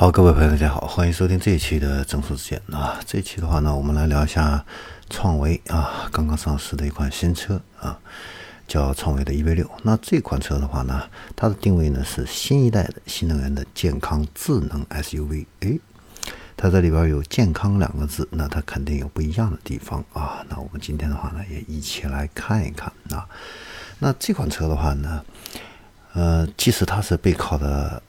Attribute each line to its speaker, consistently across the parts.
Speaker 1: 好，各位朋友，大家好，欢迎收听这一期的正说之见啊。这一期的话呢，我们来聊一下创维啊，刚刚上市的一款新车啊，叫创维的 EV 六。那这款车的话呢，它的定位呢是新一代的新能源的健康智能 SUV。诶，它这里边有“健康”两个字，那它肯定有不一样的地方啊。那我们今天的话呢，也一起来看一看啊。那这款车的话呢，呃，其实它是背靠的。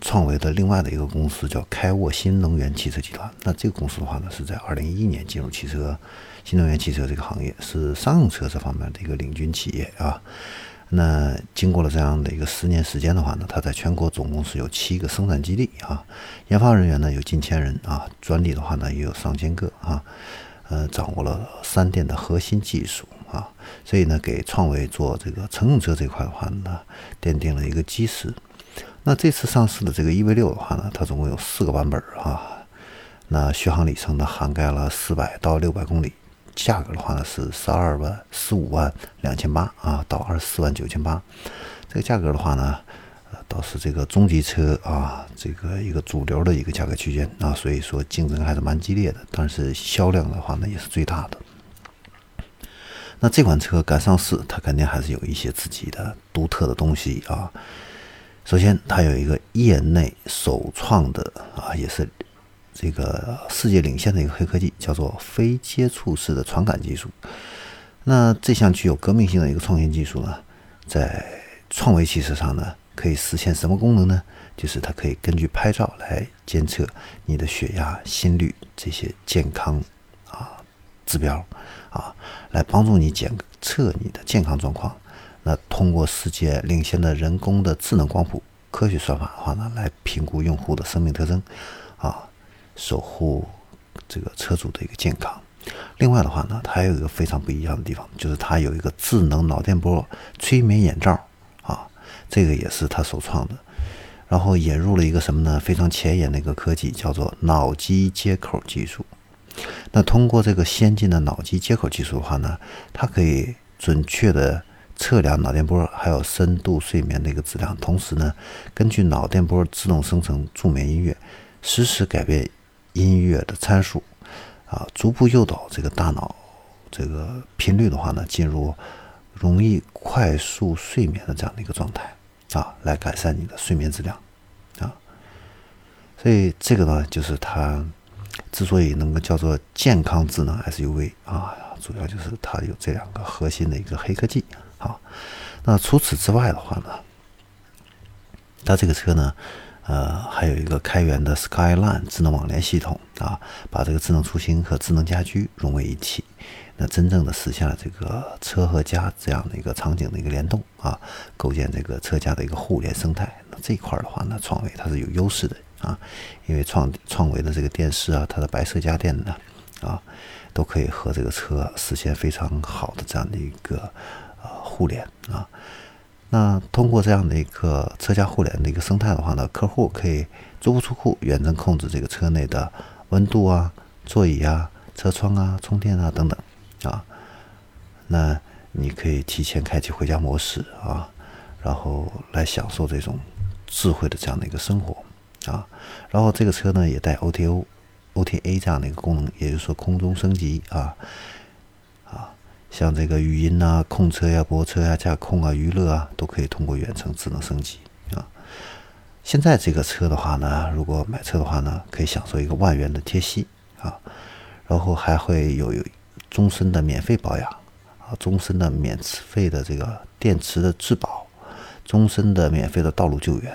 Speaker 1: 创维的另外的一个公司叫开沃新能源汽车集团。那这个公司的话呢，是在二零一一年进入汽车新能源汽车这个行业，是商用车这方面的一个领军企业啊。那经过了这样的一个十年时间的话呢，它在全国总共是有七个生产基地啊，研发人员呢有近千人啊，专利的话呢也有上千个啊，呃，掌握了三电的核心技术啊，所以呢，给创维做这个乘用车这块的话呢，奠定了一个基石。那这次上市的这个 EV 六的话呢，它总共有四个版本啊。那续航里程呢，涵盖了四百到六百公里，价格的话呢是十二万十五万两千八啊，到二十四万九千八。这个价格的话呢，倒是这个中级车啊，这个一个主流的一个价格区间啊，所以说竞争还是蛮激烈的。但是销量的话呢，也是最大的。那这款车刚上市，它肯定还是有一些自己的独特的东西啊。首先，它有一个业内首创的啊，也是这个世界领先的一个黑科技，叫做非接触式的传感技术。那这项具有革命性的一个创新技术呢，在创维汽车上呢，可以实现什么功能呢？就是它可以根据拍照来监测你的血压、心率这些健康啊指标啊，来帮助你检测你的健康状况。那通过世界领先的人工的智能光谱科学算法的话呢，来评估用户的生命特征，啊，守护这个车主的一个健康。另外的话呢，它还有一个非常不一样的地方，就是它有一个智能脑电波催眠眼罩，啊，这个也是它首创的。然后引入了一个什么呢？非常前沿的一个科技，叫做脑机接口技术。那通过这个先进的脑机接口技术的话呢，它可以准确的。测量脑电波，还有深度睡眠的一个质量，同时呢，根据脑电波自动生成助眠音乐，实时改变音乐的参数，啊，逐步诱导这个大脑这个频率的话呢，进入容易快速睡眠的这样的一个状态，啊，来改善你的睡眠质量，啊，所以这个呢，就是它之所以能够叫做健康智能 SUV 啊，主要就是它有这两个核心的一个黑科技。啊，那除此之外的话呢，它这个车呢，呃，还有一个开源的 Skyline 智能网联系统啊，把这个智能出行和智能家居融为一体，那真正的实现了这个车和家这样的一个场景的一个联动啊，构建这个车家的一个互联生态。那这一块的话呢，创维它是有优势的啊，因为创创维的这个电视啊，它的白色家电呢啊，都可以和这个车实现非常好的这样的一个。互联啊，那通过这样的一个车家互联的一个生态的话呢，客户可以足不出户远程控制这个车内的温度啊、座椅啊、车窗啊、充电啊等等啊。那你可以提前开启回家模式啊，然后来享受这种智慧的这样的一个生活啊。然后这个车呢也带 O T O O T A 这样的一个功能，也就是说空中升级啊。像这个语音呐、控车呀、泊车呀、驾控啊、娱乐啊，都可以通过远程智能升级啊。现在这个车的话呢，如果买车的话呢，可以享受一个万元的贴息啊，然后还会有终身的免费保养啊，终身的免费的这个电池的质保，终身的免费的道路救援，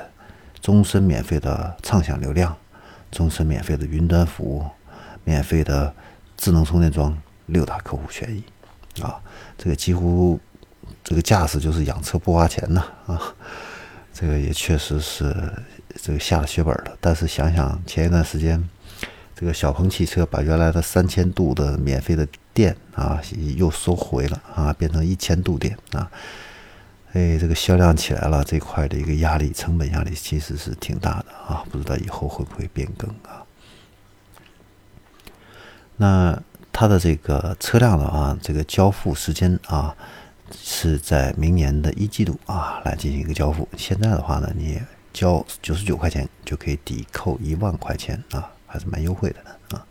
Speaker 1: 终身免费的畅享流量，终身免费的云端服务，免费的智能充电桩，六大客户权益。啊，这个几乎这个驾驶就是养车不花钱呐啊！这个也确实是这个下了血本了。但是想想前一段时间，这个小鹏汽车把原来的三千度的免费的电啊又收回了啊，变成一千度电啊，哎，这个销量起来了，这块的一个压力成本压力其实是挺大的啊，不知道以后会不会变更啊？那。它的这个车辆的啊，这个交付时间啊，是在明年的一季度啊来进行一个交付。现在的话呢，你交九十九块钱就可以抵扣一万块钱啊，还是蛮优惠的啊。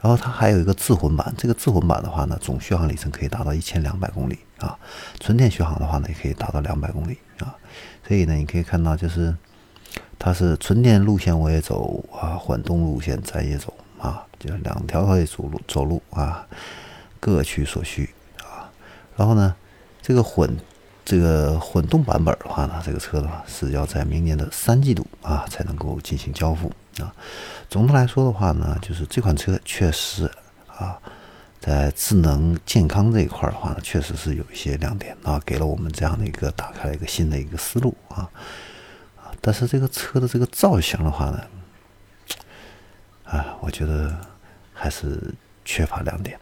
Speaker 1: 然后它还有一个自混版，这个自混版的话呢，总续航里程可以达到一千两百公里啊，纯电续航的话呢，也可以达到两百公里啊。所以呢，你可以看到就是它是纯电路线我也走啊，混动路线咱也走啊，就两条可以走路走路啊，各取所需啊。然后呢，这个混这个混动版本的话呢，这个车的话是要在明年的三季度啊才能够进行交付。啊，总的来说的话呢，就是这款车确实啊，在智能健康这一块的话呢，确实是有一些亮点啊，给了我们这样的一个打开了一个新的一个思路啊啊，但是这个车的这个造型的话呢，啊，我觉得还是缺乏亮点。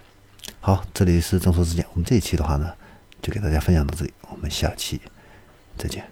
Speaker 1: 好，这里是正说之见，我们这一期的话呢，就给大家分享到这里，我们下期再见。